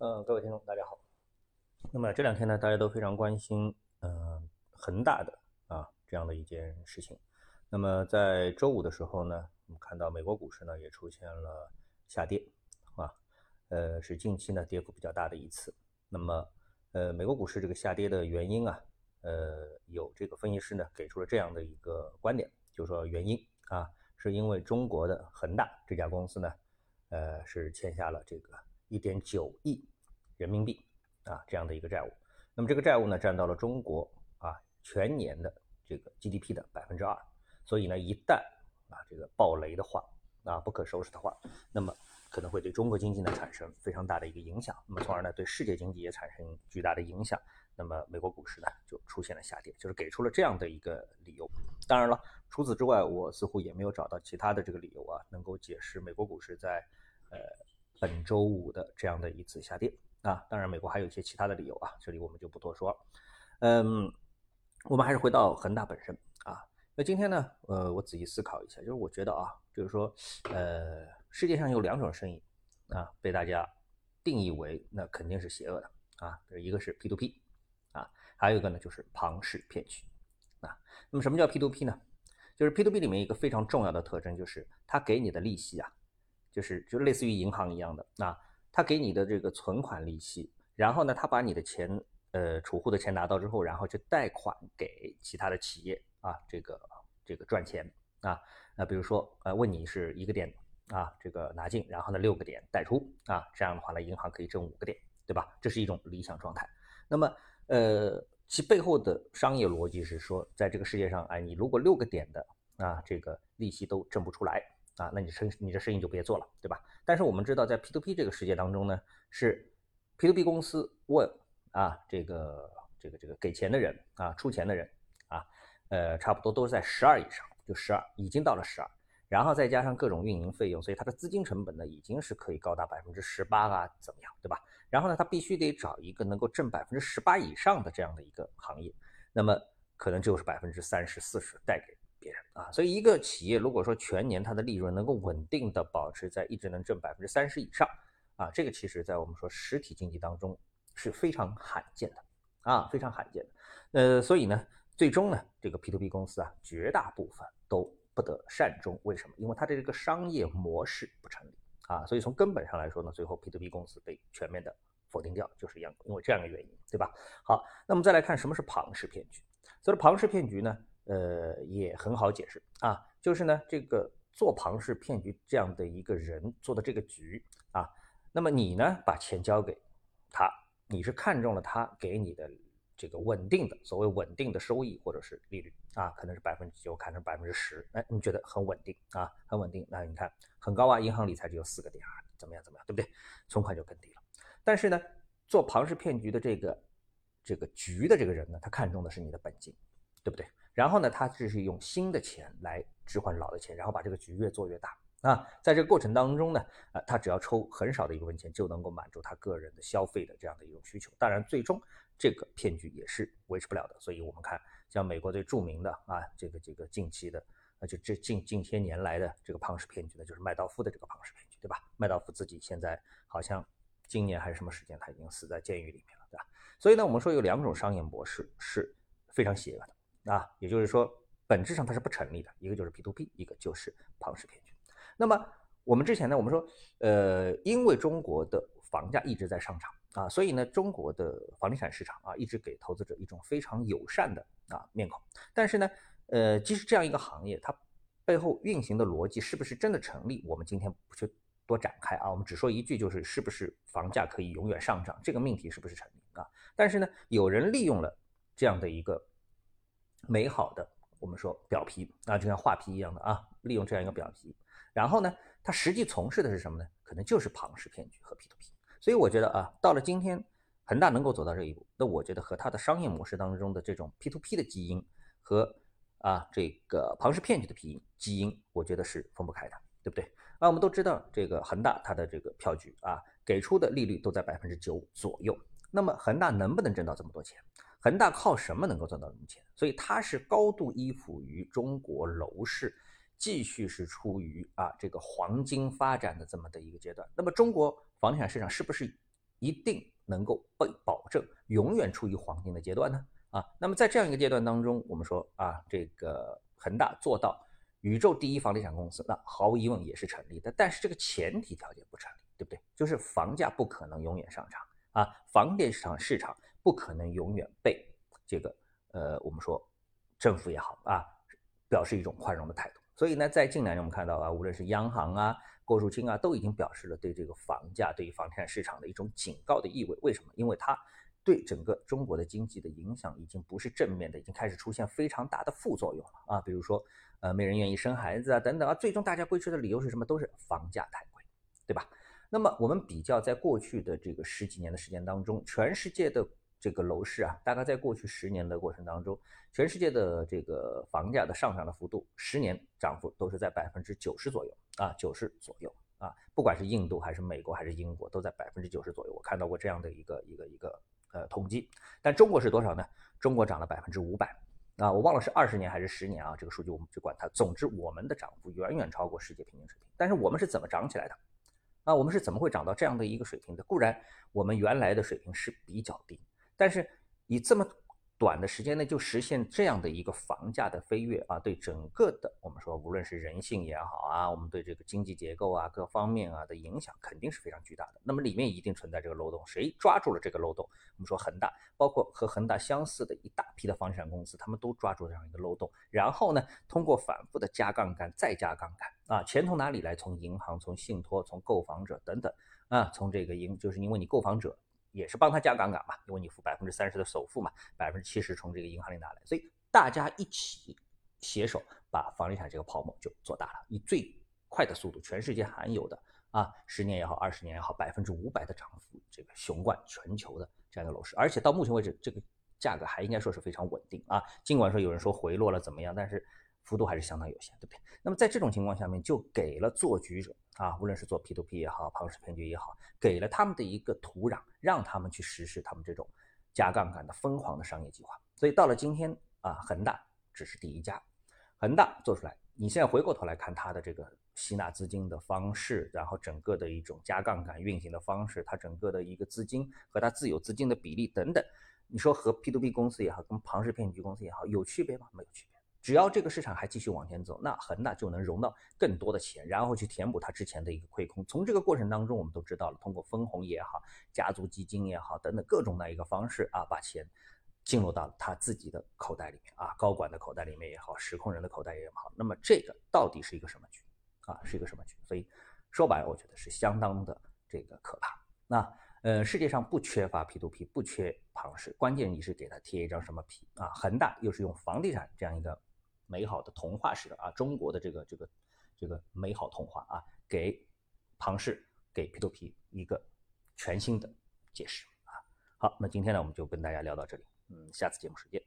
呃，各位听众，大家好。那么这两天呢，大家都非常关心，嗯，恒大的啊这样的一件事情。那么在周五的时候呢，我们看到美国股市呢也出现了下跌，啊，呃，是近期呢跌幅比较大的一次。那么，呃，美国股市这个下跌的原因啊，呃，有这个分析师呢给出了这样的一个观点，就是说原因啊，是因为中国的恒大这家公司呢，呃，是欠下了这个一点九亿。人民币啊，这样的一个债务，那么这个债务呢，占到了中国啊全年的这个 GDP 的百分之二，所以呢，一旦啊这个暴雷的话，啊不可收拾的话，那么可能会对中国经济呢产生非常大的一个影响，那么从而呢对世界经济也产生巨大的影响，那么美国股市呢就出现了下跌，就是给出了这样的一个理由。当然了，除此之外，我似乎也没有找到其他的这个理由啊，能够解释美国股市在呃本周五的这样的一次下跌。啊，当然，美国还有一些其他的理由啊，这里我们就不多说。嗯，我们还是回到恒大本身啊。那今天呢，呃，我仔细思考一下，就是我觉得啊，就是说，呃，世界上有两种生意啊，被大家定义为那肯定是邪恶的啊，一个是 P2P 啊，还有一个呢就是庞氏骗局啊。那么什么叫 P2P 呢？就是 P2P 里面一个非常重要的特征就是它给你的利息啊，就是就类似于银行一样的啊。他给你的这个存款利息，然后呢，他把你的钱，呃，储户的钱拿到之后，然后去贷款给其他的企业啊，这个这个赚钱啊，那比如说，呃，问你是一个点啊，这个拿进，然后呢六个点贷出啊，这样的话呢，银行可以挣五个点，对吧？这是一种理想状态。那么，呃，其背后的商业逻辑是说，在这个世界上，哎，你如果六个点的啊，这个利息都挣不出来。啊，那你生你这生意就别做了，对吧？但是我们知道，在 P to P 这个世界当中呢，是 P to P 公司问啊，这个这个这个给钱的人啊，出钱的人啊，呃，差不多都是在十二以上，就十二，已经到了十二，然后再加上各种运营费用，所以它的资金成本呢，已经是可以高达百分之十八啊，怎么样，对吧？然后呢，他必须得找一个能够挣百分之十八以上的这样的一个行业，那么可能就是百分之三十四十带给。别人啊，所以一个企业如果说全年它的利润能够稳定的保持在一直能挣百分之三十以上啊，这个其实在我们说实体经济当中是非常罕见的啊，非常罕见的。呃，所以呢，最终呢，这个 P to P 公司啊，绝大部分都不得善终。为什么？因为它的这个商业模式不成立啊。所以从根本上来说呢，最后 P to P 公司被全面的否定掉，就是一样，因为这样的原因，对吧？好，那么再来看什么是庞氏骗局。所以庞氏骗局呢？呃，也很好解释啊，就是呢，这个做庞氏骗局这样的一个人做的这个局啊，那么你呢，把钱交给他，你是看中了他给你的这个稳定的所谓稳定的收益或者是利率啊，可能是百分之九，看成百分之十，哎，你觉得很稳定啊，很稳定，那你看很高啊，银行理财只有四个点啊，怎么样怎么样，对不对？存款就更低了。但是呢，做庞氏骗局的这个这个局的这个人呢，他看中的是你的本金，对不对？然后呢，他这是用新的钱来置换老的钱，然后把这个局越做越大啊。在这个过程当中呢，啊，他只要抽很少的一部分钱，就能够满足他个人的消费的这样的一种需求。当然，最终这个骗局也是维持不了的。所以我们看，像美国最著名的啊，这个这个近期的，啊，就这近近些年来的这个庞氏骗局呢，就是麦道夫的这个庞氏骗局，对吧？麦道夫自己现在好像今年还是什么时间，他已经死在监狱里面了，对吧？所以呢，我们说有两种商业模式是非常邪恶的。啊，也就是说，本质上它是不成立的。一个就是 P to P，一个就是庞氏骗局。那么我们之前呢，我们说，呃，因为中国的房价一直在上涨啊，所以呢，中国的房地产市场啊，一直给投资者一种非常友善的啊面孔。但是呢，呃，即使这样一个行业，它背后运行的逻辑是不是真的成立？我们今天不去多展开啊，我们只说一句，就是是不是房价可以永远上涨？这个命题是不是成立啊？但是呢，有人利用了这样的一个。美好的，我们说表皮啊，就像画皮一样的啊，利用这样一个表皮，然后呢，它实际从事的是什么呢？可能就是庞氏骗局和 P to P。所以我觉得啊，到了今天，恒大能够走到这一步，那我觉得和它的商业模式当中的这种 P to P 的基因和啊这个庞氏骗局的基因基因，我觉得是分不开的，对不对？啊，我们都知道这个恒大它的这个票据啊，给出的利率都在百分之九左右，那么恒大能不能挣到这么多钱？恒大靠什么能够赚到融钱？所以它是高度依附于中国楼市，继续是处于啊这个黄金发展的这么的一个阶段。那么中国房地产市场是不是一定能够被保证永远处于黄金的阶段呢？啊，那么在这样一个阶段当中，我们说啊，这个恒大做到宇宙第一房地产公司，那毫无疑问也是成立的。但是这个前提条件不成立，对不对？就是房价不可能永远上涨啊，房地产市场不可能永远被这个呃，我们说政府也好啊，表示一种宽容的态度。所以呢，在近两年我们看到啊，无论是央行啊、郭树清啊，都已经表示了对这个房价、对于房地产市场的一种警告的意味。为什么？因为它。对整个中国的经济的影响已经不是正面的，已经开始出现非常大的副作用了啊！比如说，呃，没人愿意生孩子啊，等等啊，最终大家归结的理由是什么？都是房价太贵，对吧？那么我们比较在过去的这个十几年的时间当中，全世界的这个楼市啊，大概在过去十年的过程当中，全世界的这个房价的上涨的幅度，十年涨幅都是在百分之九十左右啊，九十左右啊，不管是印度还是美国还是英国，都在百分之九十左右。我看到过这样的一个一个一个。呃，统计，但中国是多少呢？中国涨了百分之五百，啊，我忘了是二十年还是十年啊？这个数据我们就管它。总之，我们的涨幅远远超过世界平均水平。但是我们是怎么涨起来的？啊，我们是怎么会涨到这样的一个水平的？固然我们原来的水平是比较低，但是以这么。短的时间内就实现这样的一个房价的飞跃啊，对整个的我们说无论是人性也好啊，我们对这个经济结构啊各方面啊的影响肯定是非常巨大的。那么里面一定存在这个漏洞，谁抓住了这个漏洞？我们说恒大，包括和恒大相似的一大批的房地产公司，他们都抓住这样一个漏洞，然后呢，通过反复的加杠杆再加杠杆啊，钱从哪里来？从银行、从信托、从购房者等等啊，从这个银就是因为你购房者。也是帮他加杠杆嘛，因为你付百分之三十的首付嘛，百分之七十从这个银行里拿来，所以大家一起携手把房地产这个泡沫就做大了，以最快的速度，全世界罕有的啊，十年也好，二十年也好，百分之五百的涨幅，这个雄冠全球的这样一个楼市，而且到目前为止，这个价格还应该说是非常稳定啊，尽管说有人说回落了怎么样，但是。幅度还是相当有限，对不对？那么在这种情况下面，就给了做局者啊，无论是做 P2P 也好，庞氏骗局也好，给了他们的一个土壤，让他们去实施他们这种加杠杆的疯狂的商业计划。所以到了今天啊，恒大只是第一家，恒大做出来，你现在回过头来看它的这个吸纳资金的方式，然后整个的一种加杠杆运行的方式，它整个的一个资金和它自有资金的比例等等，你说和 P2P 公司也好，跟庞氏骗局公司也好，有区别吗？没有区别。只要这个市场还继续往前走，那恒大就能融到更多的钱，然后去填补它之前的一个亏空。从这个过程当中，我们都知道了，通过分红也好，家族基金也好，等等各种的一个方式啊，把钱进入到他自己的口袋里面啊，高管的口袋里面也好，实控人的口袋也好。那么这个到底是一个什么局啊？是一个什么局？所以说白了，我觉得是相当的这个可怕。那呃，世界上不缺乏 P2P，不缺庞氏，关键你是给他贴一张什么皮啊？恒大又是用房地产这样一个。美好的童话式的啊，中国的这个这个这个美好童话啊，给庞氏给 P to P 一个全新的解释啊。好，那今天呢，我们就跟大家聊到这里，嗯，下次节目时间